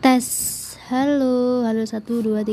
tes. Halo halo satu dua tiga.